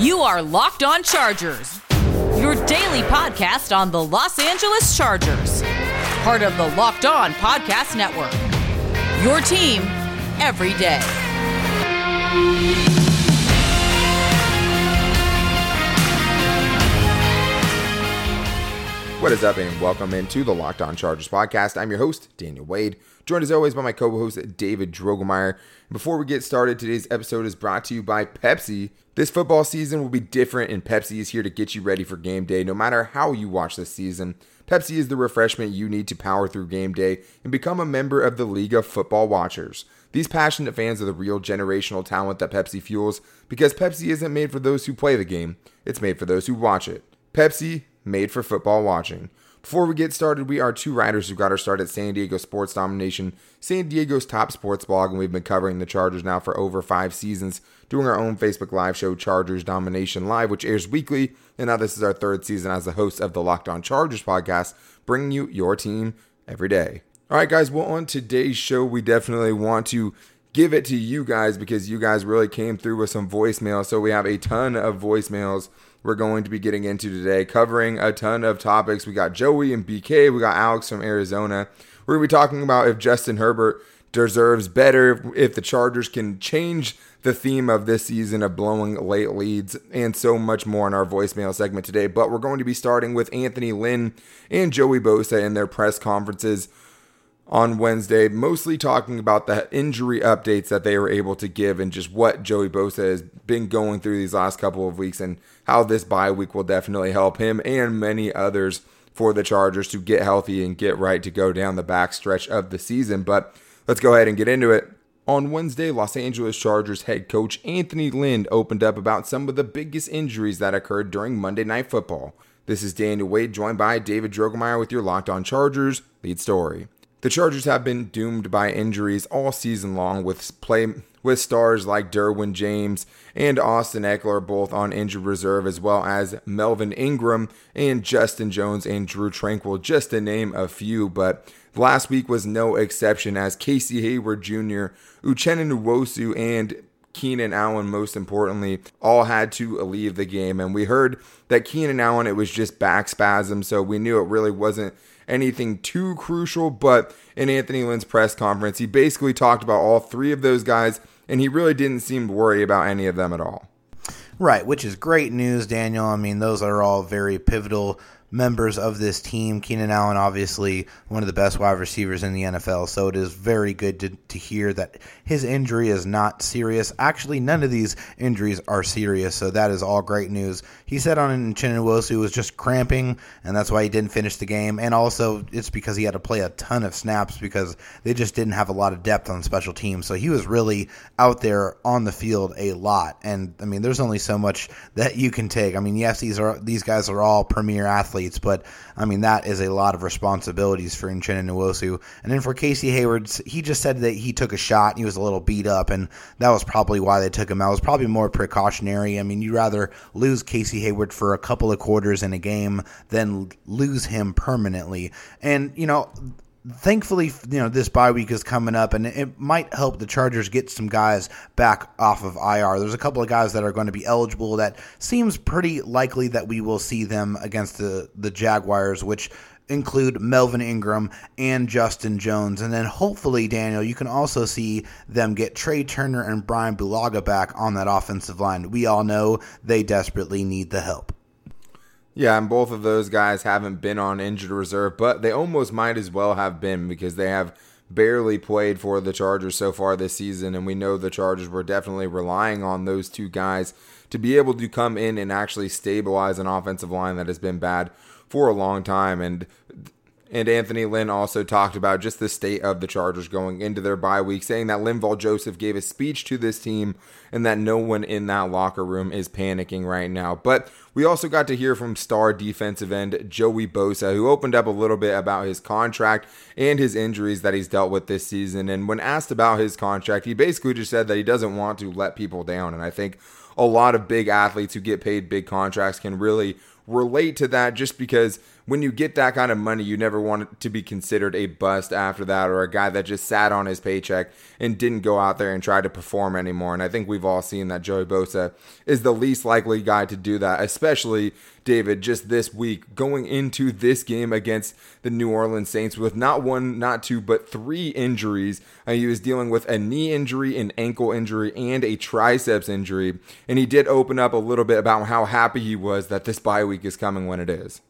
You are Locked On Chargers, your daily podcast on the Los Angeles Chargers, part of the Locked On Podcast Network. Your team every day. What is up, and welcome into the Locked On Chargers podcast. I'm your host, Daniel Wade, joined as always by my co host, David Drogemeyer. Before we get started, today's episode is brought to you by Pepsi. This football season will be different, and Pepsi is here to get you ready for game day no matter how you watch this season. Pepsi is the refreshment you need to power through game day and become a member of the League of Football Watchers. These passionate fans are the real generational talent that Pepsi fuels because Pepsi isn't made for those who play the game, it's made for those who watch it. Pepsi, made for football watching. Before we get started, we are two writers who got our start at San Diego Sports Domination, San Diego's top sports blog, and we've been covering the Chargers now for over five seasons, doing our own Facebook Live show, Chargers Domination Live, which airs weekly. And now this is our third season as the host of the Locked On Chargers podcast, bringing you your team every day. All right, guys, well, on today's show, we definitely want to give it to you guys because you guys really came through with some voicemails. So we have a ton of voicemails we're going to be getting into today, covering a ton of topics. We got Joey and BK, we got Alex from Arizona. We're going to be talking about if Justin Herbert deserves better, if the Chargers can change the theme of this season of blowing late leads, and so much more in our voicemail segment today. But we're going to be starting with Anthony Lynn and Joey Bosa in their press conferences on Wednesday, mostly talking about the injury updates that they were able to give and just what Joey Bosa has been going through these last couple of weeks and how this bye week will definitely help him and many others for the Chargers to get healthy and get right to go down the back stretch of the season. But let's go ahead and get into it. On Wednesday, Los Angeles Chargers head coach Anthony Lynn opened up about some of the biggest injuries that occurred during Monday Night Football. This is Daniel Wade, joined by David Drogemeyer with your Locked On Chargers lead story. The Chargers have been doomed by injuries all season long with play with stars like Derwin James and Austin Ekeler both on injured reserve as well as Melvin Ingram and Justin Jones and Drue Tranquill just to name a few but last week was no exception as Casey Hayward Jr., Uchenna Nwosu and Keenan Allen, most importantly, all had to leave the game. And we heard that Keenan Allen, it was just back spasm. So we knew it really wasn't anything too crucial. But in Anthony Lynn's press conference, he basically talked about all three of those guys, and he really didn't seem to worry about any of them at all. Right, which is great news, Daniel. I mean, those are all very pivotal members of this team. Keenan Allen, obviously one of the best wide receivers in the NFL, so it is very good to, to hear that his injury is not serious. Actually, none of these injuries are serious, so that is all great news. He said on Uchenna was just cramping, and that's why he didn't finish the game. And also, it's because he had to play a ton of snaps because they just didn't have a lot of depth on special teams. So he was really out there on the field a lot. And I mean, there's only so much that you can take. I mean, yes, these are these guys are all premier athletes but I mean that is a lot of responsibilities for Uchenna Nwosu. And then for Casey Hayward, he just said that he took a shot and he was a little beat up, and that was probably why they took him out. It was probably more precautionary. I mean, you'd rather lose Casey Hayward for a couple of quarters in a game then lose him permanently. And you know thankfully, you know, this bye week is coming up and it might help the Chargers get some guys back off of IR. There's a couple of guys that are going to be eligible that seems pretty likely that we will see them against the, the Jaguars, which include Melvin Ingram and Justin Jones. And then hopefully, Daniel, you can also see them get Trai Turner and Brian Bulaga back on that offensive line. We all know they desperately need the help. Yeah, and both of those guys haven't been on injured reserve, but they almost might as well have been because they have barely played for the Chargers so far this season, and we know the Chargers were definitely relying on those two guys to be able to come in and actually stabilize an offensive line that has been bad for a long time. And and Anthony Lynn also talked about just the state of the Chargers going into their bye week, saying that Linval Joseph gave a speech to this team and that no one in that locker room is panicking right now. But we also got to hear from star defensive end Joey Bosa, who opened up a little bit about his contract and his injuries that he's dealt with this season. And when asked about his contract, he basically just said that he doesn't want to let people down. And I think a lot of big athletes who get paid big contracts can really relate to that just because when you get that kind of money, you never want to be considered a bust after that or a guy that just sat on his paycheck and didn't go out there and try to perform anymore. And I think we've all seen that Joey Bosa is the least likely guy to do that, especially David just this week going into this game against the New Orleans Saints with not one, not two, but three injuries. Uh, he was dealing with a knee injury, an ankle injury, and a triceps injury. And he did open up a little bit about how happy he was that this bye week is coming when it is.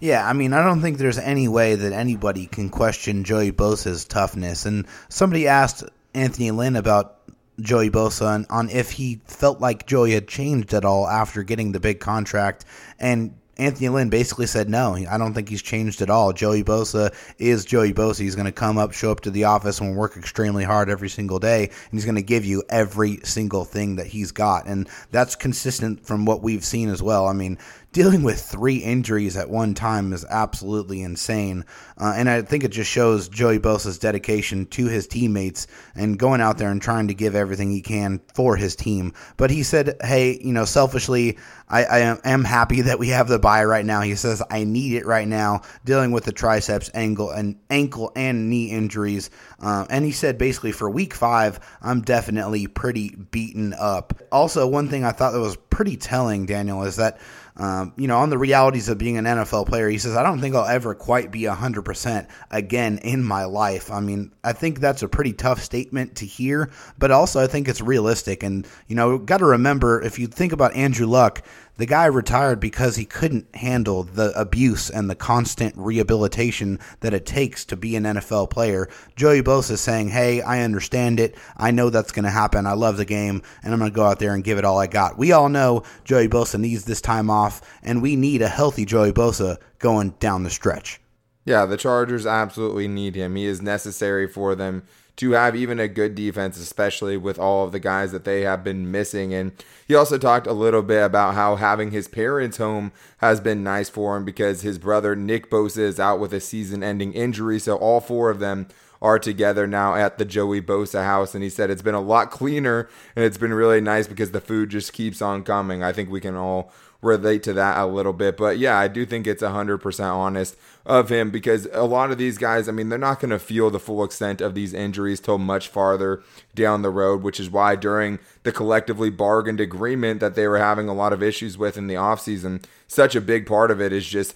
Yeah, I mean, I don't think there's any way that anybody can question Joey Bosa's toughness. And somebody asked Anthony Lynn about Joey Bosa on, on if he felt like Joey had changed at all after getting the big contract. And Anthony Lynn basically said no. I don't think he's changed at all. Joey Bosa is Joey Bosa. He's going to come up, show up to the office, and work extremely hard every single day, and he's going to give you every single thing that he's got, and that's consistent from what we've seen as well. I mean, dealing with three injuries at one time is absolutely insane. Uh, and I think it just shows Joey Bosa's dedication to his teammates and going out there and trying to give everything he can for his team. But he said, hey, you know, selfishly, I, I am happy that we have the bye right now. He says, I need it right now, dealing with the triceps, ankle, and ankle and knee injuries. Uh, and he said basically for week five, I'm definitely pretty beaten up. Also, one thing I thought that was pretty telling, Daniel, is that um, you know, on the realities of being an NFL player, he says, I don't think I'll ever quite be 100% again in my life. I mean, I think that's a pretty tough statement to hear, but also I think it's realistic. And, you know, got to remember if you think about Andrew Luck, the guy retired because he couldn't handle the abuse and the constant rehabilitation that it takes to be an NFL player. Joey Bosa saying, Hey, I understand it. I know that's going to happen. I love the game, and I'm going to go out there and give it all I got. We all know Joey Bosa needs this time off, and we need a healthy Joey Bosa going down the stretch. Yeah, the Chargers absolutely need him. He is necessary for them to have even a good defense, especially with all of the guys that they have been missing. And he also talked a little bit about how having his parents home has been nice for him because his brother Nick Bosa is out with a season ending injury. So all four of them are together now at the Joey Bosa house. And he said it's been a lot cleaner and it's been really nice because the food just keeps on coming. I think we can all relate to that a little bit. But yeah, I do think it's 100% honest of him because a lot of these guys, I mean, they're not going to feel the full extent of these injuries till much farther down the road, which is why during the collectively bargained agreement that they were having a lot of issues with in the offseason, such a big part of it is just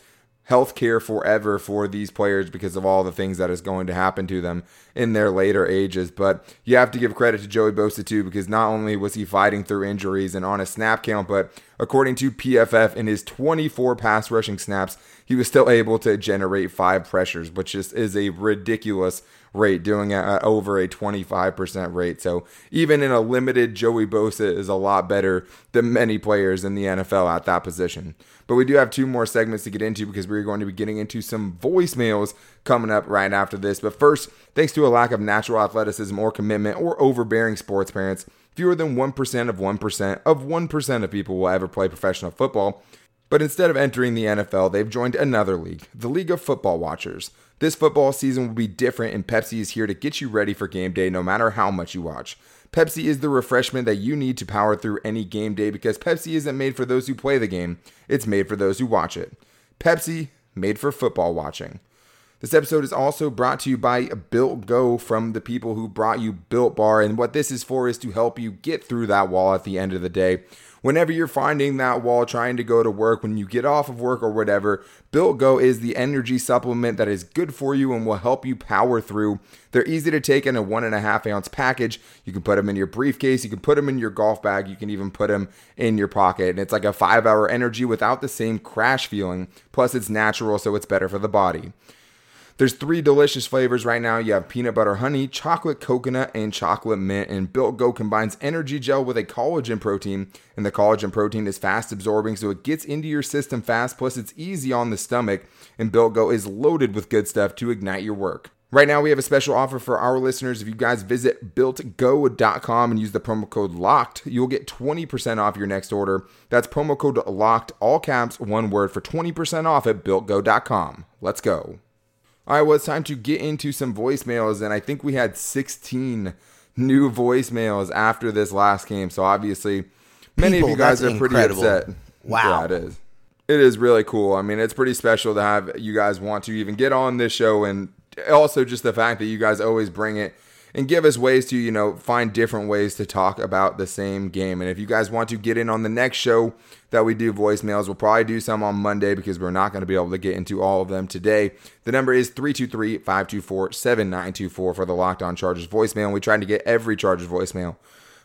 health care forever for these players because of all the things that is going to happen to them in their later ages. But you have to give credit to Joey Bosa too, because not only was he fighting through injuries and on a snap count, but according to PFF, in his 24 pass rushing snaps, he was still able to generate five pressures, which just is a ridiculous rate, doing at over a 25% rate. So even in a limited, Joey Bosa is a lot better than many players in the NFL at that position. But we do have two more segments to get into because we're going to be getting into some voicemails coming up right after this. But first, thanks to a lack of natural athleticism or commitment or overbearing sports parents, fewer than 1% of 1% of 1% of people will ever play professional football. But instead of entering the NFL, they've joined another league, the League of Football Watchers. This football season will be different, and Pepsi is here to get you ready for game day no matter how much you watch. Pepsi is the refreshment that you need to power through any game day because Pepsi isn't made for those who play the game, it's made for those who watch it. Pepsi, made for football watching. This episode is also brought to you by Built Go from the people who brought you Built Bar. And what this is for is to help you get through that wall at the end of the day whenever you're finding that wall trying to go to work, when you get off of work or whatever, Built Go is the energy supplement that is good for you and will help you power through. They're easy to take in a one and a half ounce package. You can put them in your briefcase, you can put them in your golf bag, you can even put them in your pocket. And it's like a five hour energy without the same crash feeling. Plus, it's natural, so it's better for the body. There's three delicious flavors right now. You have peanut butter honey, chocolate coconut, and chocolate mint. And Built Go combines energy gel with a collagen protein. And the collagen protein is fast absorbing, so it gets into your system fast. Plus, it's easy on the stomach. And Built Go is loaded with good stuff to ignite your work. Right now, we have a special offer for our listeners. If you guys visit builtgo.com and use the promo code LOCKED, you'll get 20% off your next order. That's promo code LOCKED, all caps, one word, for 20% off at builtgo.com. Let's go. All right, well, it's time to get into some voicemails, and I think we had 16 new voicemails after this last game. So obviously, many People, of you guys are pretty incredible. upset. Wow. Yeah, it is. It is really cool. I mean, it's pretty special to have you guys want to even get on this show and also just the fact that you guys always bring it and give us ways to, you know, find different ways to talk about the same game. And if you guys want to get in on the next show that we do voicemails, we'll probably do some on Monday because we're not going to be able to get into all of them today. The number is 323 524 7924 for the Locked On Chargers voicemail. And we tried to get every Chargers voicemail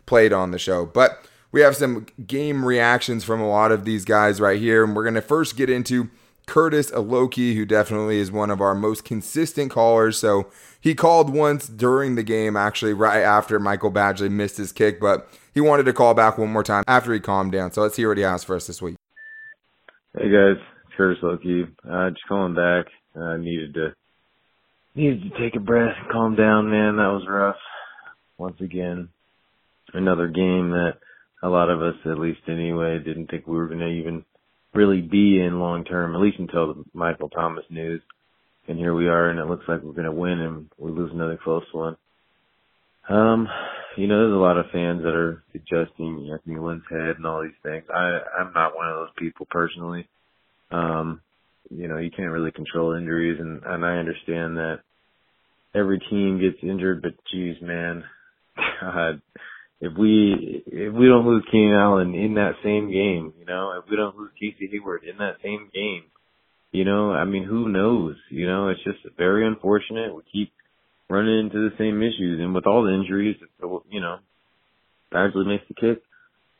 played on the show. But we have some game reactions from a lot of these guys right here. And we're going to first get into Curtis Aloki, who definitely is one of our most consistent callers. So he called once during the game, actually, right after Michael Badgley missed his kick, but he wanted to call back one more time after he calmed down. So let's hear what he has for us this week. Hey guys, Curtis Aloki. Uh, just calling back. I uh, needed to needed to take a breath and calm down, man. That was rough. Once again, another game that a lot of us, at least anyway, didn't think we were going to even really be in long term, at least until the Michael Thomas news. And here we are, and it looks like we're going to win, and we lose another close one. Um, you know, there's a lot of fans that are adjusting Anthony Lynn's head and all these things. I, I'm not one of those people personally. Um, you know, you can't really control injuries, and and I understand that every team gets injured, but geez, man, God, if we if we don't lose Keenan Allen in that same game, you know, if we don't lose Casey Hayward in that same game, you know, I mean, who knows? You know, it's just very unfortunate. We keep running into the same issues, and with all the injuries, you know, Badgley makes the kick,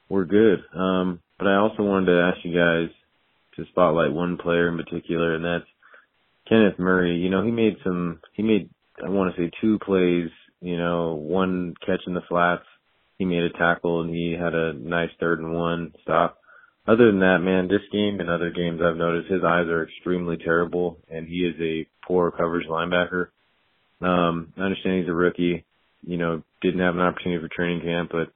we're good. Um, but I also wanted to ask you guys to spotlight one player in particular, and that's Kenneth Murray. You know, he made some, he made, I want to say two plays, you know, one catch in the flats he made a tackle and he had a nice third and one stop. Other than that, man, this game and other games I've noticed his eyes are extremely terrible and he is a poor coverage linebacker. Um, I understand he's a rookie, you know, didn't have an opportunity for training camp, but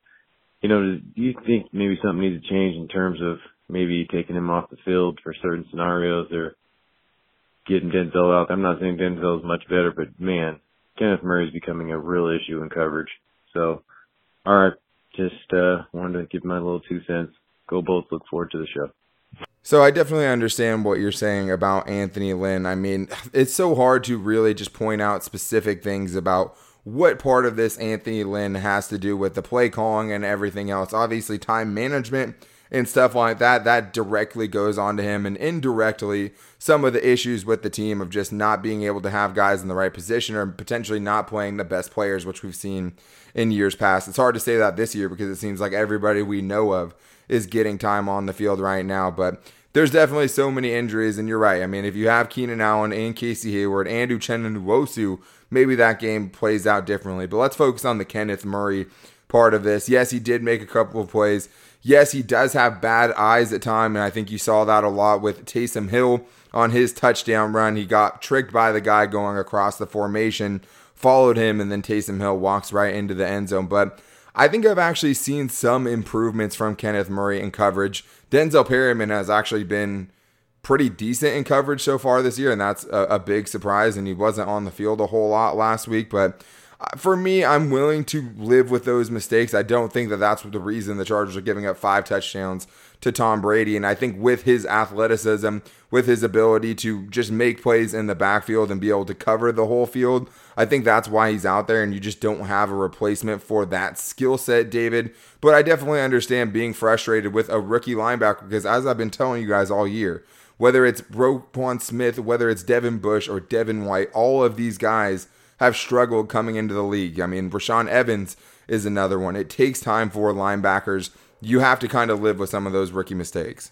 you know, do you think maybe something needs to change in terms of maybe taking him off the field for certain scenarios or getting Denzel out? I'm not saying Denzel is much better, but man, Kenneth Murray is becoming a real issue in coverage. So all right. Just uh, wanted to give my little two cents. Go both. Look forward to the show. So I definitely understand what you're saying about Anthony Lynn. I mean, it's so hard to really just point out specific things about what part of this Anthony Lynn has to do with the play calling and everything else. Obviously, time management and stuff like that, that directly goes on to him. And indirectly, some of the issues with the team of just not being able to have guys in the right position or potentially not playing the best players, which we've seen in years past. It's hard to say that this year because it seems like everybody we know of is getting time on the field right now. But there's definitely so many injuries, and you're right. I mean, if you have Keenan Allen and Casey Hayward and Uchenna Nwosu, maybe that game plays out differently. But let's focus on the Kenneth Murray part of this. Yes, he did make a couple of plays. Yes, he does have bad eyes at time, and I think you saw that a lot with Taysom Hill on his touchdown run. He got tricked by the guy going across the formation followed him, and then Taysom Hill walks right into the end zone. But I think I've actually seen some improvements from Kenneth Murray in coverage. Denzel Perryman has actually been pretty decent in coverage so far this year, and that's a, a big surprise. And he wasn't on the field a whole lot last week, but uh, for me, I'm willing to live with those mistakes. I don't think that that's the reason the Chargers are giving up five touchdowns to Tom Brady. And I think with his athleticism, with his ability to just make plays in the backfield and be able to cover the whole field, I think that's why he's out there. And you just don't have a replacement for that skill set, David. But I definitely understand being frustrated with a rookie linebacker because, as I've been telling you guys all year, whether it's Roquan Smith, whether it's Devin Bush or Devin White, all of these guys have struggled coming into the league. I mean, Rashaan Evans is another one. It takes time for linebackers you have to kind of live with some of those rookie mistakes.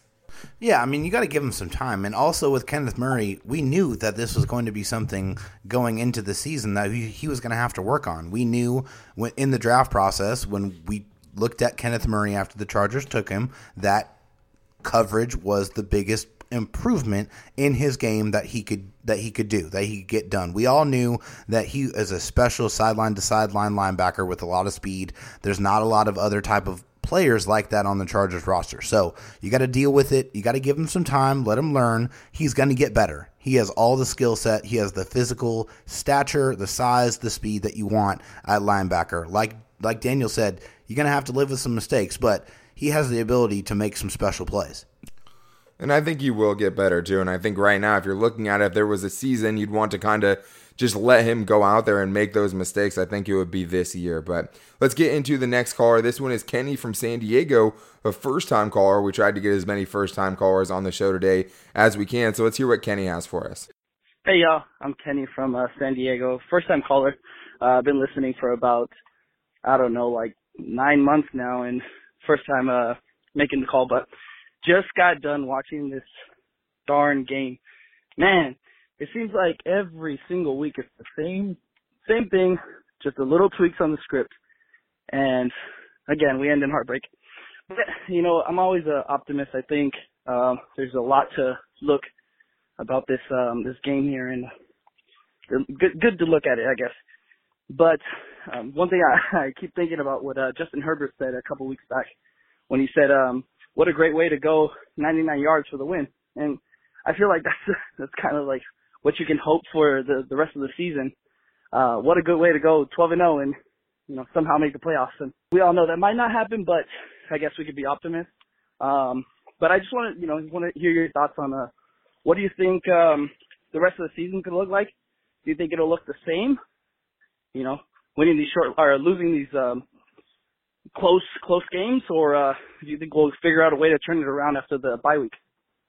Yeah, I mean, you got to give him some time. And also with Kenneth Murray, we knew that this was going to be something going into the season that he, was going to have to work on. We knew in the draft process when we looked at Kenneth Murray after the Chargers took him that coverage was the biggest improvement in his game that he could that he could do that he could get done. We all knew that he is a special sideline to sideline linebacker with a lot of speed. There's not a lot of other type of players like that on the Chargers roster. So you got to deal with it. You got to give him some time, let him learn. He's going to get better. He has all the skill set. He has the physical stature, the size, the speed that you want at linebacker. Like like Daniel said, you're going to have to live with some mistakes, but he has the ability to make some special plays. And I think you will get better too. And I think right now, if you're looking at it, if there was a season you'd want to kind of just let him go out there and make those mistakes, I think it would be this year. But let's get into the next caller. This one is Kenny from San Diego, a first time caller. We tried to get as many first time callers on the show today as we can. So let's hear what Kenny has for us. Hey, y'all. I'm Kenny from uh, San Diego, first time caller. Uh, I've been listening for about, I don't know, like nine months now, and first time uh, making the call, but just got done watching this darn game. Man, it seems like every single week it's the same same thing, just a little tweaks on the script, and again we end in heartbreak. But, you know, I'm always an optimist. I think um, there's a lot to look about this um, this game here, and good good to look at it, I guess. But um, one thing I, I keep thinking about what uh, Justin Herbert said a couple weeks back when he said, um, "What a great way to go 99 yards for the win." And I feel like that's that's kind of like what you can hope for the the rest of the season. Uh, what a good way to go 12 and 0 and you know somehow make the playoffs. And we all know that might not happen, but I guess we could be optimists. Um, but I just want to you know want to hear your thoughts on uh, what do you think um, the rest of the season could look like? Do you think it'll look the same? You know, winning these short or losing these um, close close games, or uh, do you think we'll figure out a way to turn it around after the bye week?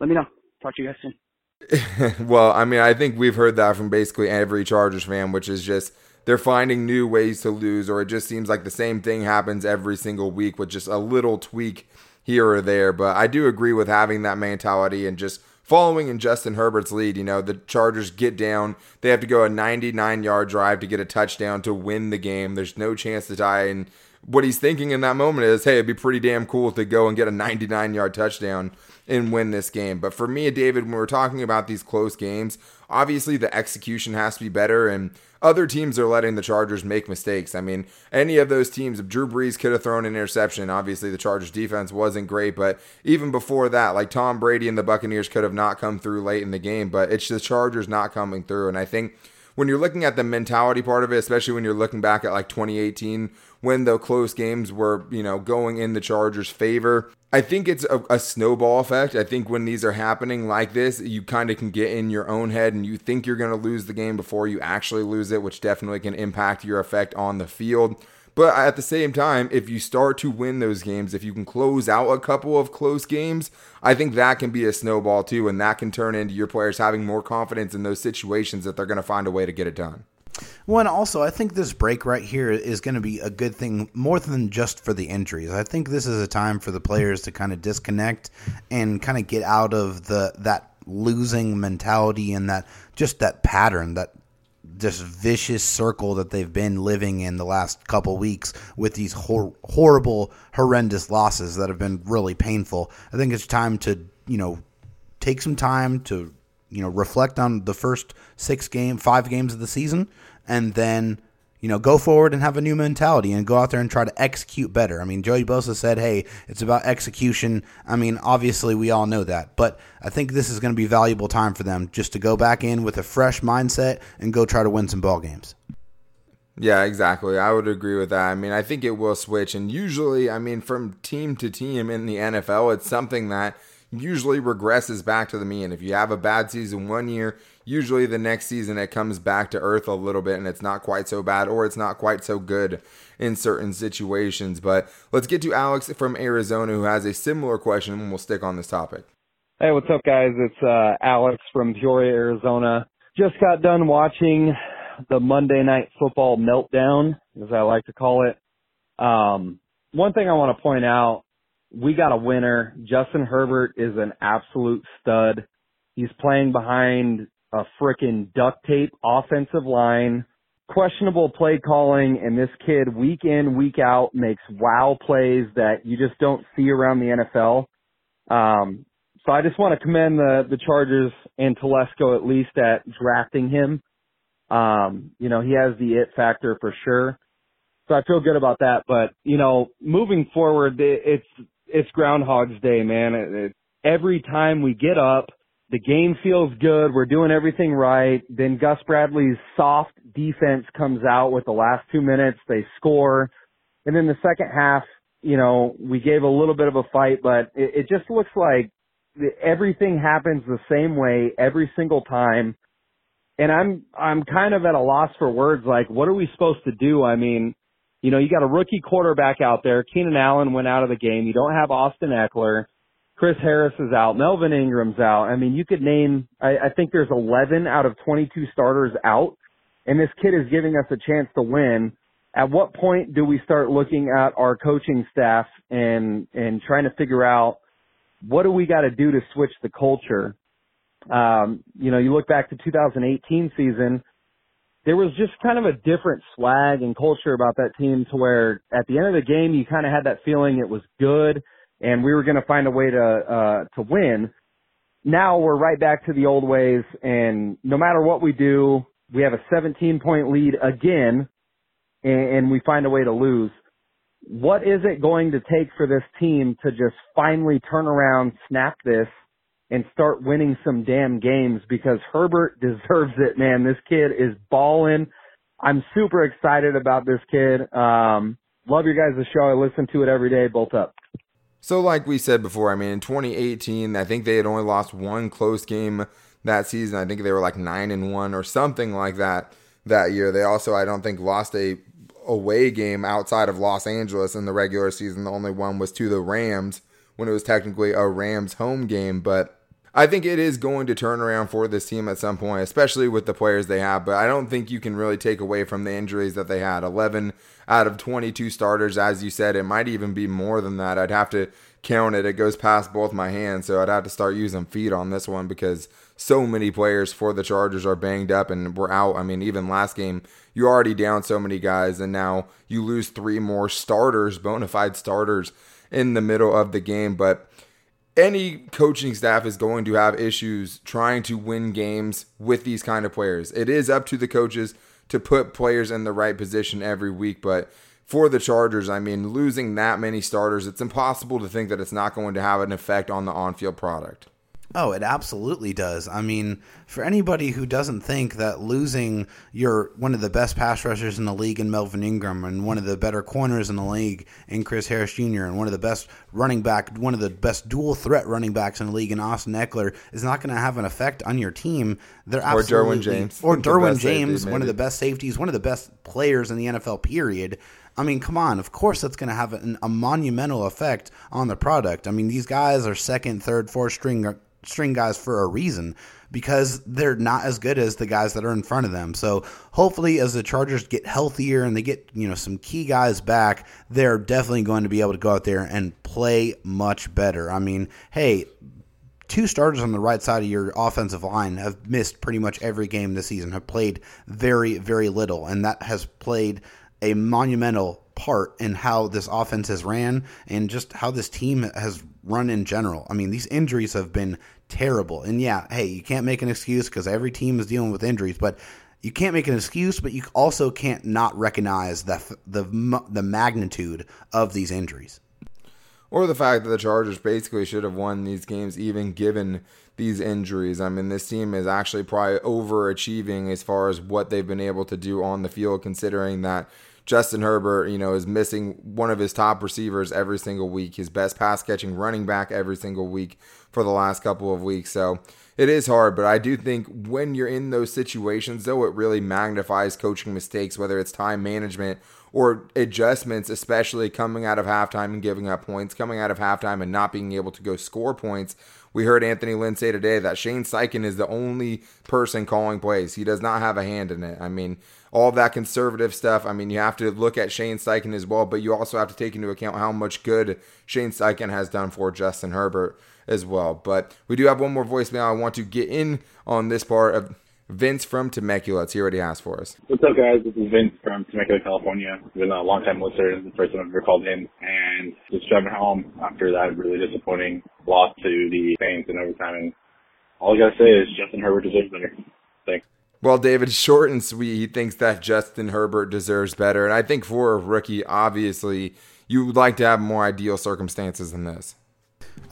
Let me know. Talk to you guys soon. well, I mean, I think we've heard that from basically every Chargers fan, which is just they're finding new ways to lose, or it just seems like the same thing happens every single week with just a little tweak here or there. But I do agree with having that mentality and just following in Justin Herbert's lead. You know, the Chargers get down. They have to go a 99 yard drive to get a touchdown to win the game. There's no chance to tie. And what he's thinking in that moment is, hey, it'd be pretty damn cool to go and get a 99 yard touchdown and win this game. But for me, David, when we're talking about these close games, obviously the execution has to be better. And other teams are letting the Chargers make mistakes. I mean, any of those teams, Drew Brees could have thrown an interception, obviously the Chargers defense wasn't great, but even before that, like Tom Brady and the Buccaneers could have not come through late in the game, but it's the Chargers not coming through. And I think when you're looking at the mentality part of it, especially when you're looking back at like 2018 when the close games were, you know, going in the Chargers' favor. I think it's a, a, snowball effect. I think when these are happening like this, you kind of can get in your own head and you think you're going to lose the game before you actually lose it, which definitely can impact your effect on the field. But at the same time, if you start to win those games, if you can close out a couple of close games, I think that can be a snowball too. And that can turn into your players having more confidence in those situations that they're going to find a way to get it done. Well, and also, I think this break right here is going to be a good thing more than just for the injuries. I think this is a time for the players to kind of disconnect and kind of get out of the that losing mentality and that just that pattern that this vicious circle that they've been living in the last couple weeks with these hor- horrible, horrendous losses that have been really painful. I think it's time to, you know, take some time to, you know, reflect on the first six game, five games of the season, and then you know, go forward and have a new mentality and go out there and try to execute better. I mean, Joey Bosa said, hey, it's about execution. I mean, obviously, we all know that, but I think this is going to be valuable time for them just to go back in with a fresh mindset and go try to win some ball games. Yeah, exactly. I would agree with that. I mean, I think it will switch. And usually, I mean, from team to team in the NFL, it's something that usually regresses back to the mean. If you have a bad season one year, usually the next season it comes back to earth a little bit and it's not quite so bad or it's not quite so good in certain situations. But let's get to Alex from Arizona who has a similar question and we'll stick on this topic. Hey, what's up, guys? It's uh, Alex from Peoria, Arizona. Just got done watching the Monday Night Football meltdown, as I like to call it. Um, one thing I want to point out we got a winner. Justin Herbert is an absolute stud. He's playing behind a freaking duct tape offensive line, questionable play calling, and this kid week in, week out makes wow plays that you just don't see around the NFL. Um, so I just want to commend the, the Chargers and Telesco at least at drafting him. Um, you know, he has the it factor for sure. So I feel good about that. But, you know, moving forward, it's it's Groundhog's Day, man. It, it, every time we get up, the game feels good. We're doing everything right. Then Gus Bradley's soft defense comes out with the last two minutes. They score. And then the second half, you know, we gave a little bit of a fight, but it, it just looks like everything happens the same way every single time. And I'm, I'm kind of at a loss for words. Like, what are we supposed to do? I mean, you know, you got a rookie quarterback out there. Keenan Allen went out of the game. You don't have Austin Ekeler. Chris Harris is out. Melvin Ingram's out. I mean, you could name, I, I think there's 11 out of 22 starters out, and this kid is giving us a chance to win. At what point do we start looking at our coaching staff and, and trying to figure out what do we got to do to switch the culture? Um, you know, you look back to 2018 season, there was just kind of a different swag and culture about that team to where at the end of the game, you kind of had that feeling it was good and we were going to find a way to uh, to win. Now we're right back to the old ways, and no matter what we do, we have a 17 point lead again, and, and we find a way to lose. What is it going to take for this team to just finally turn around, snap this, and start winning some damn games? Because Herbert deserves it, man. This kid is balling. I'm super excited about this kid. Um, love your guys' the show. I listen to it every day. Both up. So, like we said before, I mean, in 2018, I think they had only lost one close game that season. I think they were like nine and one or something like that that year. They also, I don't think, lost a away game outside of Los Angeles in the regular season. The only one was to the Rams when it was technically a Rams home game, but I think it is going to turn around for this team at some point, especially with the players they have. But I don't think you can really take away from the injuries that they had. 11 out of 22 starters, as you said, it might even be more than that. I'd have to count it. It goes past both my hands, so I'd have to start using feet on this one because so many players for the Chargers are banged up and we're out. I mean, even last game, you already down so many guys, and now you lose three more starters, bona fide starters, in the middle of the game. But any coaching staff is going to have issues trying to win games with these kind of players. It is up to the coaches to put players in the right position every week, but for the Chargers, I mean, losing that many starters, it's impossible to think that it's not going to have an effect on the on-field product. Oh, it absolutely does. I mean, for anybody who doesn't think that losing your one of the best pass rushers in the league in Melvin Ingram and one of the better corners in the league in Chris Harris Jr. and one of the best running back, one of the best dual threat running backs in the league in Austin Ekeler is not going to have an effect on your team. They're absolutely or Derwin James or Derwin James, safety, one of the best safeties, one of the best players in the NFL. Period. I mean, come on. Of course, that's going to have an, a monumental effect on the product. I mean, these guys are second, third, fourth string string guys for a reason because they're not as good as the guys that are in front of them. So hopefully as the Chargers get healthier and they get, you know, some key guys back, they're definitely going to be able to go out there and play much better. I mean, hey, two starters on the right side of your offensive line have missed pretty much every game this season, have played very, very little, and that has played a monumental part in how this offense has ran and just how this team has run in general. I mean, these injuries have been terrible. And yeah, hey, you can't make an excuse because every team is dealing with injuries, but you can't make an excuse, but you also can't not recognize the the the magnitude of these injuries. Or the fact that the Chargers basically should have won these games even given these injuries. I mean, this team is actually probably overachieving as far as what they've been able to do on the field, considering that Justin Herbert, you know, is missing one of his top receivers every single week, his best pass catching running back every single week for the last couple of weeks. So it is hard, but I do think when you're in those situations, though, it really magnifies coaching mistakes, whether it's time management or adjustments, especially coming out of halftime and giving up points, coming out of halftime and not being able to go score points. We heard Anthony Lynn say today that Shane Steichen is the only person calling plays. He does not have a hand in it. I mean, all that conservative stuff. I mean, you have to look at Shane Steichen as well, but you also have to take into account how much good Shane Steichen has done for Justin Herbert as well. But we do have one more voicemail I want to get in on this part of Vince from Temecula. Let's hear what he has for us. What's up, guys? This is Vince from Temecula, California. Been a long time listener. The first time I've ever called in. And just driving home after that really disappointing loss to the Saints in overtime. And all I got to say is Justin Herbert deserves better. Thanks. Well, David, short and sweet. He thinks that Justin Herbert deserves better. And I think for a rookie, obviously, you would like to have more ideal circumstances than this.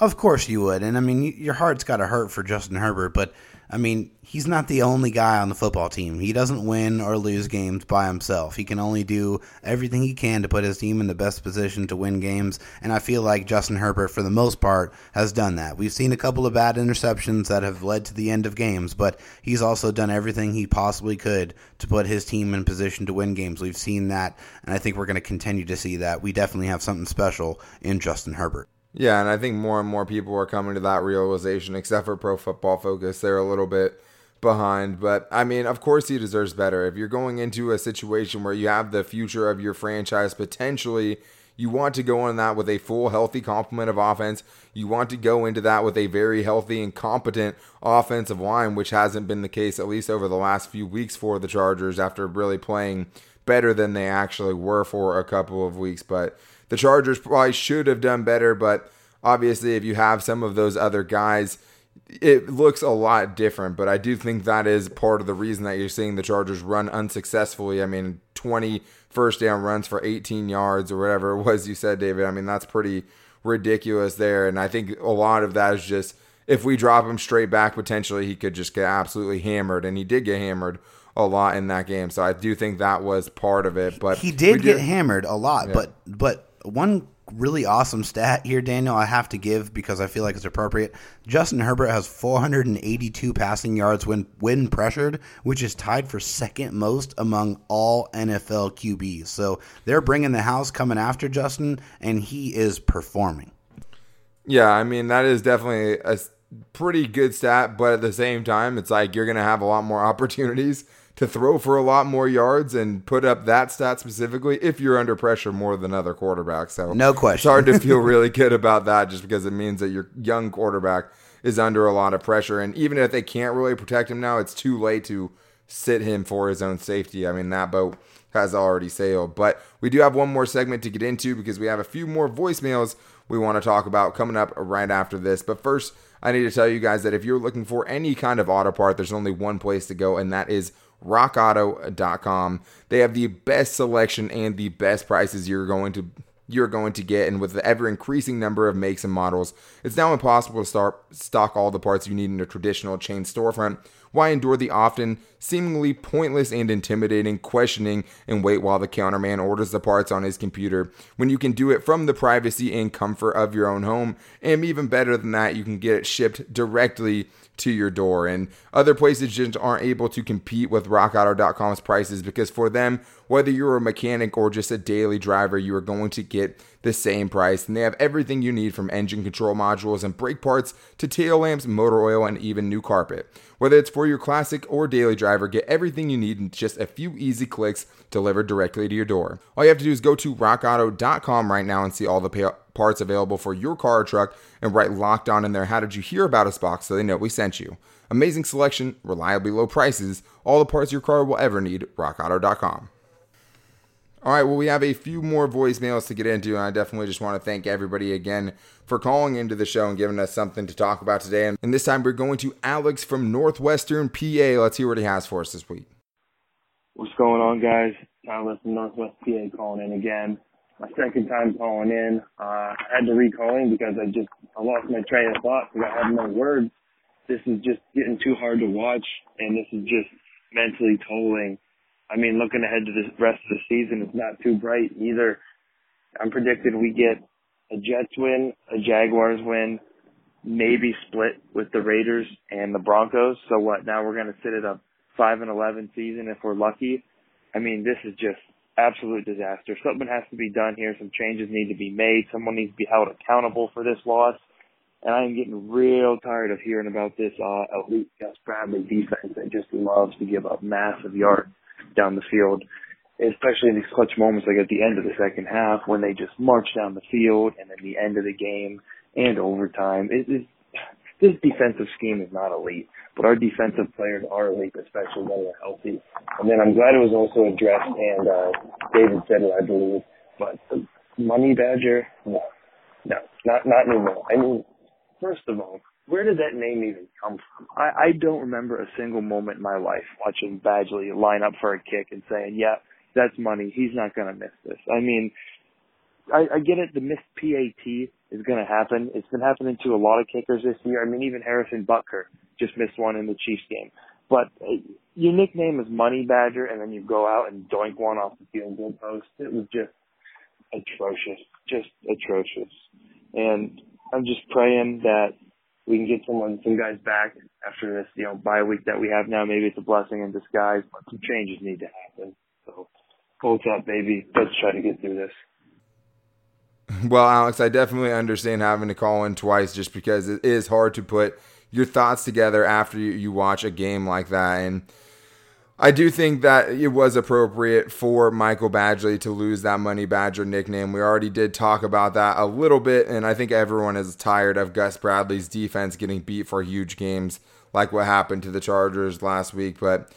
Of course you would. And I mean, your heart's got to hurt for Justin Herbert, but I mean, he's not the only guy on the football team. He doesn't win or lose games by himself. He can only do everything he can to put his team in the best position to win games. And I feel like Justin Herbert, for the most part, has done that. We've seen a couple of bad interceptions that have led to the end of games, but he's also done everything he possibly could to put his team in position to win games. We've seen that, and I think we're going to continue to see that. We definitely have something special in Justin Herbert. Yeah, and I think more and more people are coming to that realization, except for Pro Football Focus. They're a little bit behind. But I mean, of course, he deserves better. If you're going into a situation where you have the future of your franchise potentially, you want to go in that with a full, healthy complement of offense. You want to go into that with a very healthy and competent offensive line, which hasn't been the case, at least over the last few weeks for the Chargers after really playing better than they actually were for a couple of weeks. But the Chargers probably should have done better, but obviously, if you have some of those other guys, it looks a lot different. But I do think that is part of the reason that you're seeing the Chargers run unsuccessfully. I mean, 20 first down runs for 18 yards or whatever it was you said, David. I mean, that's pretty ridiculous there. And I think a lot of that is just if we drop him straight back, potentially he could just get absolutely hammered. And he did get hammered a lot in that game. So I do think that was part of it. But he did get hammered a lot. Yeah. But but one really awesome stat here, Daniel, I have to give because I feel like it's appropriate. Justin Herbert has 482 passing yards when when pressured, which is tied for second most among all NFL QBs. So they're bringing the house coming after Justin, and he is performing. Yeah, I mean that is definitely a pretty good stat, but at the same time, it's like you're going to have a lot more opportunities to throw for a lot more yards and put up that stat specifically if you're under pressure more than other quarterbacks. So no question. It's hard to feel really good about that just because it means that your young quarterback is under a lot of pressure. And even if they can't really protect him now, it's too late to sit him for his own safety. I mean, that boat has already sailed. But we do have one more segment to get into because we have a few more voicemails we want to talk about coming up right after this. But first, I need to tell you guys that if you're looking for any kind of auto part, there's only one place to go, and that is rockauto.com. They have the best selection and the best prices you're going to you're going to get and with the ever increasing number of makes and models, it's now impossible to start stock all the parts you need in a traditional chain storefront. Why endure the often seemingly pointless and intimidating questioning and wait while the counterman orders the parts on his computer when you can do it from the privacy and comfort of your own home? And even better than that, you can get it shipped directly to your door. And other places just aren't able to compete with rockauto.com's prices because for them, whether you're a mechanic or just a daily driver, you are going to get the same price. And they have everything you need from engine control modules and brake parts to tail lamps, motor oil, and even new carpet. Whether it's for your classic or daily driver, get everything you need in just a few easy clicks delivered directly to your door. All you have to do is go to rockauto.com right now and see all the pay- parts available for your car or truck and write locked on in there. How did you hear about us box so they know we sent you? Amazing selection, reliably low prices, all the parts your car will ever need. RockAuto.com. All right, well, we have a few more voicemails to get into, and I definitely just want to thank everybody again for calling into the show and giving us something to talk about today. And this time we're going to Alex from Northwestern PA. Let's hear what he has for us this week. What's going on, guys? Alex from Northwest PA calling in again. My second time calling in. Uh, I had to recalling because I just I lost my train of thought because I have no words. This is just getting too hard to watch, and this is just mentally tolling I mean, looking ahead to the rest of the season, it's not too bright either. I'm predicting we get a Jets win, a Jaguars win, maybe split with the Raiders and the Broncos. So what? Now we're going to sit at a five and eleven season if we're lucky. I mean, this is just absolute disaster. Something has to be done here. Some changes need to be made. Someone needs to be held accountable for this loss. And I'm getting real tired of hearing about this uh, elite Gus Bradley defense that just loves to give up massive yards down the field, especially in these clutch moments like at the end of the second half when they just march down the field and then the end of the game and overtime. It is this defensive scheme is not elite, but our defensive players are elite, especially when they're healthy. And then I'm glad it was also addressed, and uh, David said it, I believe. But the money badger, no, no, not not anymore. I mean, first of all, where did that name even come from? I, I don't remember a single moment in my life watching Badgley line up for a kick and saying, yeah, that's money. He's not going to miss this. I mean, I, I get it. The missed PAT is going to happen. It's been happening to a lot of kickers this year. I mean, even Harrison Butker just missed one in the Chiefs game. But uh, your nickname is Money Badger, and then you go out and doink one off the field goal post. It was just atrocious, just atrocious. And I'm just praying that we can get someone, some guys back after this, you know, bye week that we have now. Maybe it's a blessing in disguise, but some changes need to happen. So, hold up, baby. Let's try to get through this. Well, Alex, I definitely understand having to call in twice just because it is hard to put your thoughts together after you, watch a game like that. And I do think that it was appropriate for Michael Badgley to lose that Money Badger nickname. We already did talk about that a little bit, and I think everyone is tired of Gus Bradley's defense getting beat for huge games like what happened to the Chargers last week. But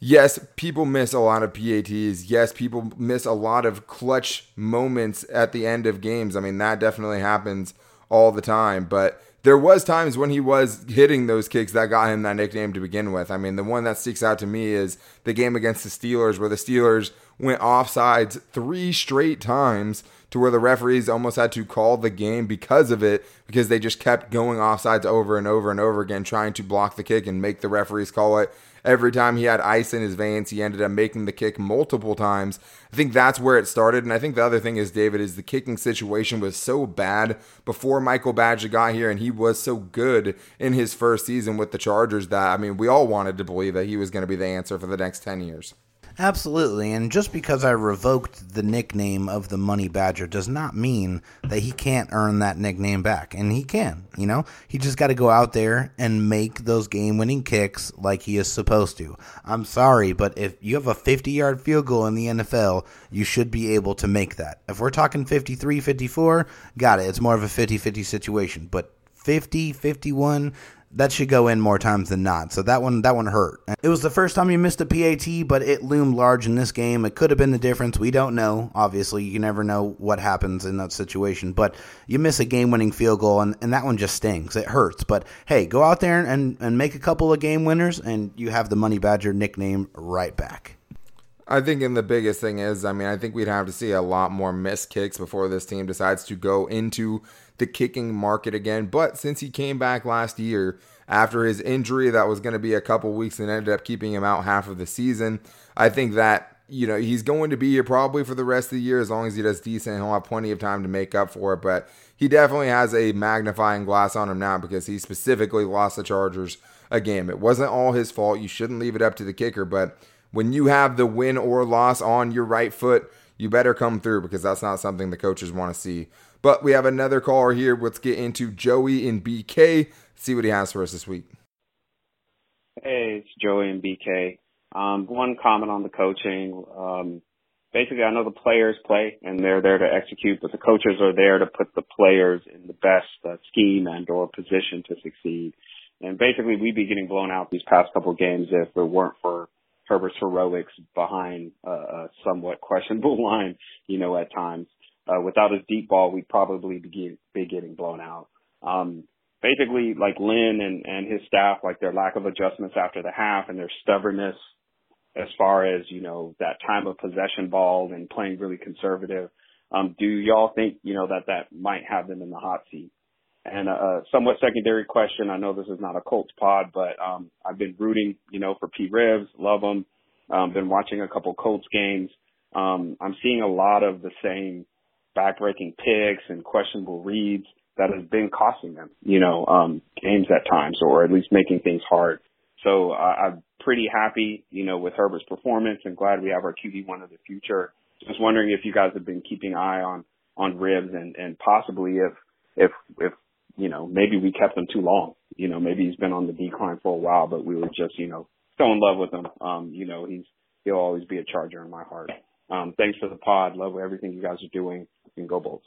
yes, people miss a lot of PATs. Yes, people miss a lot of clutch moments at the end of games. I mean, that definitely happens all the time. But there was times when he was hitting those kicks that got him that nickname to begin with. I mean, the one that sticks out to me is the game against the Steelers where the Steelers went offsides three straight times to where the referees almost had to call the game because of it because they just kept going offsides over and over and over again trying to block the kick and make the referees call it every time he had ice in his veins, he ended up making the kick multiple times. I think that's where it started. And I think the other thing is, David, is the kicking situation was so bad before Michael Badgley got here, and he was so good in his first season with the Chargers that, I mean, we all wanted to believe that he was going to be the answer for the next 10 years. Absolutely, and just because I revoked the nickname of the Money Badger does not mean that he can't earn that nickname back. And he can, you know? He just got to go out there and make those game winning kicks like he is supposed to. I'm sorry, but if you have a 50 yard field goal in the NFL, you should be able to make that. If we're talking 53 54, got it. It's more of a 50 50 situation. But 50 51, that should go in more times than not. So that one that one hurt. It was the first time you missed a PAT, but it loomed large in this game. It could have been the difference. We don't know. Obviously, you never know what happens in that situation. But you miss a game winning field goal and, and that one just stings. It hurts. But hey, go out there and, and make a couple of game winners and you have the Money Badger nickname right back. I think, and the biggest thing is, I mean, I think we'd have to see a lot more missed kicks before this team decides to go into the kicking market again. But since he came back last year after his injury, that was going to be a couple weeks and ended up keeping him out half of the season. I think that you know he's going to be here probably for the rest of the year as long as he does decent. He'll have plenty of time to make up for it. But he definitely has a magnifying glass on him now because he specifically lost the Chargers a game. It wasn't all his fault. You shouldn't leave it up to the kicker, but when you have the win or loss on your right foot, you better come through because that's not something the coaches want to see. But we have another caller here. Let's get into Joey in BK. See what he has for us this week. Hey, it's Joey in BK. Um, one comment on the coaching. Um, basically, I know the players play and they're there to execute, but the coaches are there to put the players in the best uh, scheme and or position to succeed. And basically, we'd be getting blown out these past couple games if it weren't for Herbert's heroics behind uh, a somewhat questionable line, you know, at times. Uh, without his deep ball, we'd probably be, be getting blown out. Um, basically, like Lynn and, and his staff, like their lack of adjustments after the half and their stubbornness as far as, you know, that time of possession ball and playing really conservative. Um, do y'all think, you know, that that might have them in the hot seat? And a, somewhat secondary question. I know this is not a Colts pod, but um, I've been rooting, you know, for P. Rivs. Love him. Um, been watching a couple Colts games. Um, I'm seeing a lot of the same backbreaking picks and questionable reads that has been costing them, you know, um, games at times, or at least making things hard. So uh, I'm pretty happy, you know, with Herbert's performance, and glad we have our QB one of the future. Just wondering if you guys have been keeping eye on on Rivs and and possibly if if if you know maybe we kept him too long. You know, maybe he's been on the decline for a while, but we were just you know so in love with him. Um, you know, he's he'll always be a Charger in my heart. Um, thanks for the pod. Love everything you guys are doing. And go.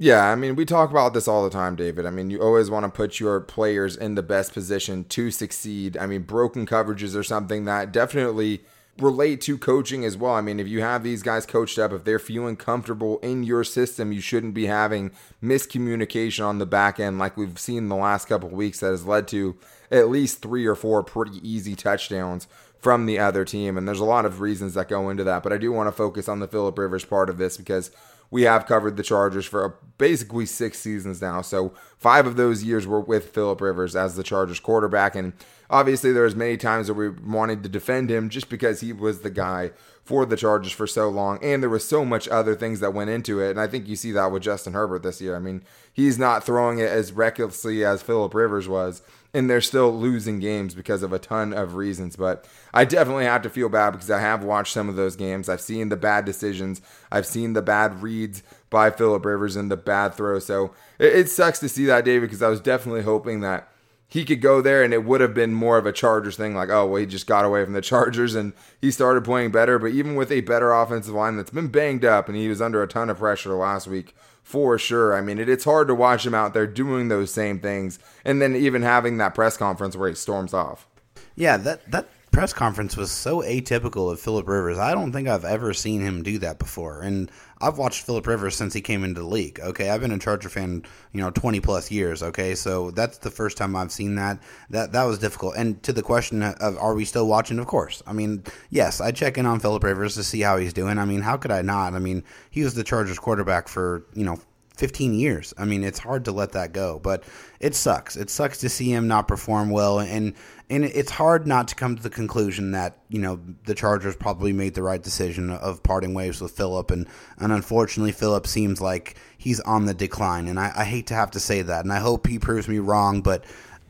Yeah, I mean, we talk about this all the time, David. I mean, you always want to put your players in the best position to succeed. I mean, broken coverages are something that definitely relate to coaching as well. I mean, if you have these guys coached up, if they're feeling comfortable in your system, you shouldn't be having miscommunication on the back end like we've seen the last couple weeks that has led to at least three or four pretty easy touchdowns from the other team. And there's a lot of reasons that go into that, but I do want to focus on the Philip Rivers part of this because we have covered the Chargers for basically six seasons now. So five of those years were with Philip Rivers as the Chargers quarterback. And obviously, there was many times where we wanted to defend him just because he was the guy for the Chargers for so long. And there was so much other things that went into it. And I think you see that with Justin Herbert this year. I mean, he's not throwing it as recklessly as Philip Rivers was and they're still losing games because of a ton of reasons. But I definitely have to feel bad because I have watched some of those games. I've seen the bad decisions, I've seen the bad reads by Philip Rivers and the bad throw. So it, it sucks to see that, David, because I was definitely hoping that he could go there and it would have been more of a Chargers thing, like, oh, well, he just got away from the Chargers and he started playing better. But even with a better offensive line that's been banged up and he was under a ton of pressure last week, for sure. I mean, it, it's hard to watch him out there doing those same things and then even having that press conference where he storms off. Yeah, that, that press conference was so atypical of Philip Rivers. I don't think I've ever seen him do that before. And I've watched Philip Rivers since he came into the league. Okay, I've been a Charger fan, you know, twenty plus years. Okay, so that's the first time I've seen that. That that was difficult. And to the question of are we still watching? Of course. I mean, yes, I check in on Philip Rivers to see how he's doing. I mean, how could I not? I mean, he was the Chargers quarterback for you know 15 years. I mean, it's hard to let that go, but it sucks. It sucks to see him not perform well and and it's hard not to come to the conclusion that you know the Chargers probably made the right decision of parting ways with Philip, and and unfortunately Philip seems like he's on the decline, and I, I hate to have to say that, and I hope he proves me wrong, but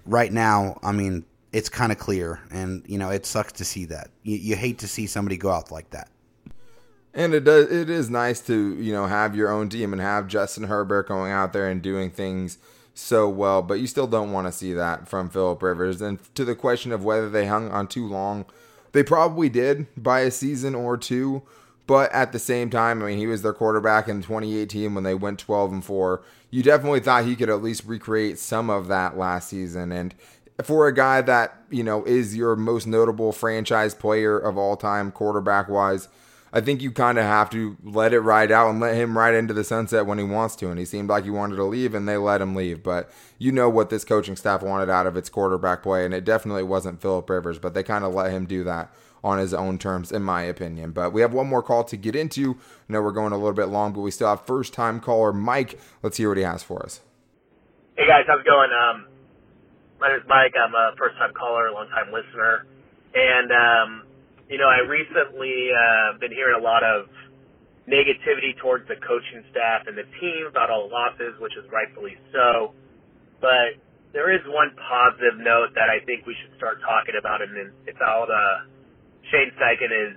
right now, I mean, it's kind of clear, and you know it sucks to see that. You, you hate to see somebody go out like that. And it does. It is nice to you know have your own team and have Justin Herbert going out there and doing things so well, but you still don't want to see that from Philip Rivers. And to the question of whether they hung on too long, they probably did by a season or two. But at the same time, I mean, he was their quarterback in 2018 when they went 12 and 4. You definitely thought he could at least recreate some of that last season. And for a guy that, you know, is your most notable franchise player of all time, quarterback wise, I think you kind of have to let it ride out and let him ride into the sunset when he wants to. And he seemed like he wanted to leave, and they let him leave. But you know what this coaching staff wanted out of its quarterback play, and it definitely wasn't Philip Rivers, but they kind of let him do that on his own terms, in my opinion. But we have one more call to get into. I know we're going a little bit long, but we still have first time caller Mike. Let's hear what he has for us. Hey guys, how's it going? Um, my name is Mike. I'm a first time caller, long time listener. And um, you know, I recently uh, been hearing a lot of negativity towards the coaching staff and the team about all the losses, which is rightfully so. But there is one positive note that I think we should start talking about, and it's how uh, Shane Steichen is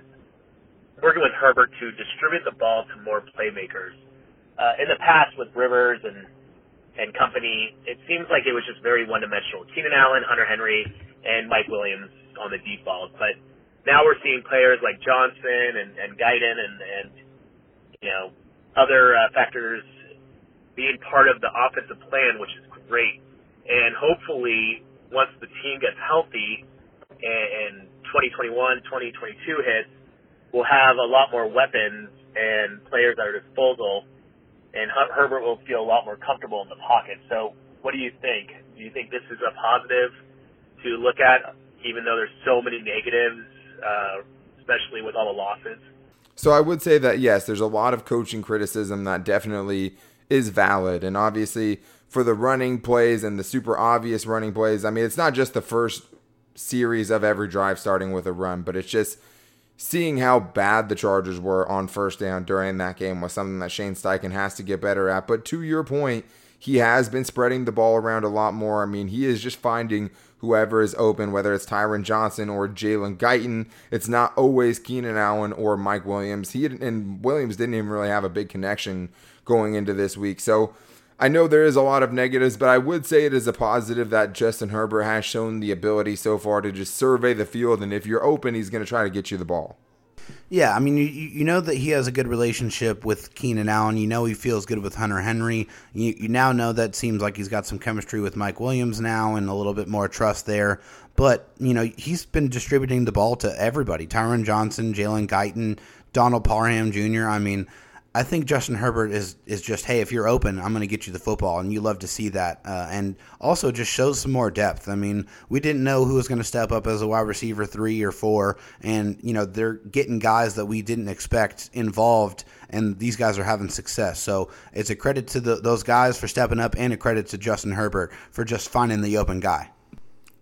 working with Herbert to distribute the ball to more playmakers. Uh, in the past with Rivers and and company, it seems like it was just very one-dimensional. Keenan Allen, Hunter Henry, and Mike Williams on the default, but now we're seeing players like Johnson and, and Guyton and, and, you know, other uh, factors being part of the offensive plan, which is great. And hopefully, once the team gets healthy and, and 2021, 2022 hits, we'll have a lot more weapons and players at our disposal, and Herbert will feel a lot more comfortable in the pocket. So, what do you think? Do you think this is a positive to look at, even though there's so many negatives uh, especially with all the losses. So I would say that yes, there's a lot of coaching criticism that definitely is valid, and obviously for the running plays and the super obvious running plays. I mean, it's not just the first series of every drive starting with a run, but it's just seeing how bad the Chargers were on first down during that game was something that Shane Steichen has to get better at. But to your point, he has been spreading the ball around a lot more. I mean, he is just finding whoever is open, whether it's Tyron Johnson or Jalen Guyton. It's not always Keenan Allen or Mike Williams. He and Williams didn't even really have a big connection going into this week. So I know there is a lot of negatives, but I would say it is a positive that Justin Herbert has shown the ability so far to just survey the field, and if you're open, he's going to try to get you the ball. Yeah, I mean, you, you know that he has a good relationship with Keenan Allen. You know he feels good with Hunter Henry. You, you now know that seems like he's got some chemistry with Mike Williams now and a little bit more trust there. But, you know, he's been distributing the ball to everybody Tyron Johnson, Jalen Guyton, Donald Parham Jr. I mean, I think Justin Herbert is is just hey, if you're open, I'm going to get you the football, and you love to see that. Uh, and also just shows some more depth. I mean, we didn't know who was going to step up as a wide receiver three or four, and you know they're getting guys that we didn't expect involved, and these guys are having success. So it's a credit to the, those guys for stepping up, and a credit to Justin Herbert for just finding the open guy.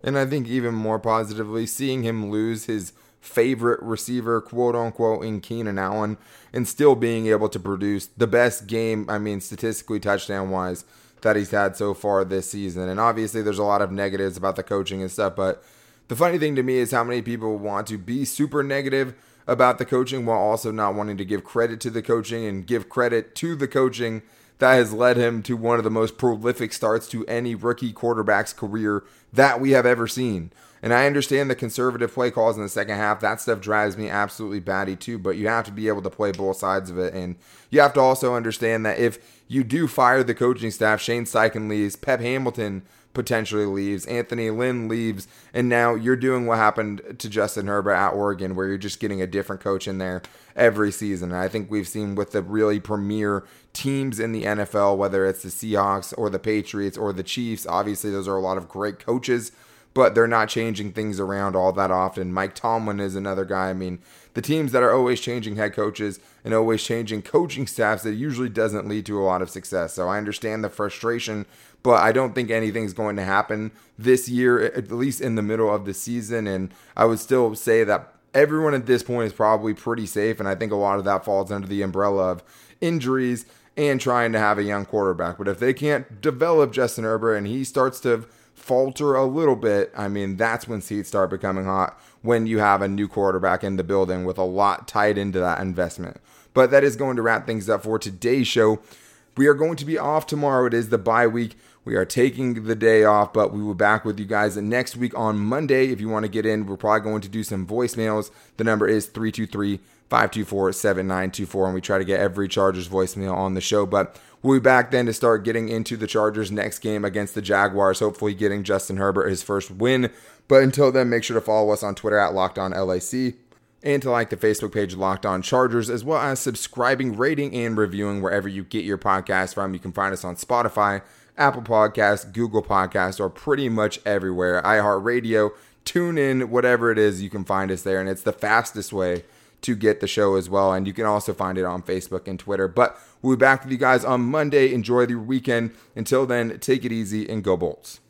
And I think even more positively, seeing him lose his favorite receiver, quote unquote, in Keenan Allen, and still being able to produce the best game, I mean, statistically, touchdown wise, that he's had so far this season. And obviously, there's a lot of negatives about the coaching and stuff, but the funny thing to me is how many people want to be super negative about the coaching while also not wanting to give credit to the coaching and give credit to the coaching that has led him to one of the most prolific starts to any rookie quarterback's career that we have ever seen. And I understand the conservative play calls in the second half. That stuff drives me absolutely batty too, but you have to be able to play both sides of it. And you have to also understand that if you do fire the coaching staff, Shane Steichen leaves, Pep Hamilton potentially leaves, Anthony Lynn leaves, and now you're doing what happened to Justin Herbert at Oregon, where you're just getting a different coach in there every season. And I think we've seen with the really premier teams in the NFL, whether it's the Seahawks or the Patriots or the Chiefs, obviously those are a lot of great coaches but they're not changing things around all that often. Mike Tomlin is another guy. I mean, the teams that are always changing head coaches and always changing coaching staffs, that usually doesn't lead to a lot of success. So I understand the frustration, but I don't think anything's going to happen this year, at least in the middle of the season. And I would still say that everyone at this point is probably pretty safe. And I think a lot of that falls under the umbrella of injuries and trying to have a young quarterback. But if they can't develop Justin Herbert and he starts to falter a little bit, I mean, that's when seats start becoming hot when you have a new quarterback in the building with a lot tied into that investment. But that is going to wrap things up for today's show. We are going to be off tomorrow. It is the bye week. We are taking the day off, but we will be back with you guys next week on Monday. If you want to get in, we're probably going to do some voicemails. The number is 323 524 7924, and we try to get every Chargers voicemail on the show. But We'll be back then to start getting into the Chargers' next game against the Jaguars, hopefully getting Justin Herbert his first win. But until then, make sure to follow us on Twitter at Locked On LAC and to like the Facebook page Locked On Chargers, as well as subscribing, rating, and reviewing wherever you get your podcast from. You can find us on Spotify, Apple Podcasts, Google Podcasts, or pretty much everywhere. iHeartRadio, tune in, whatever it is, you can find us there. And it's the fastest way to get the show as well. And you can also find it on Facebook and Twitter. But we'll be back with you guys on Monday. Enjoy the weekend. Until then, take it easy and go Bolts.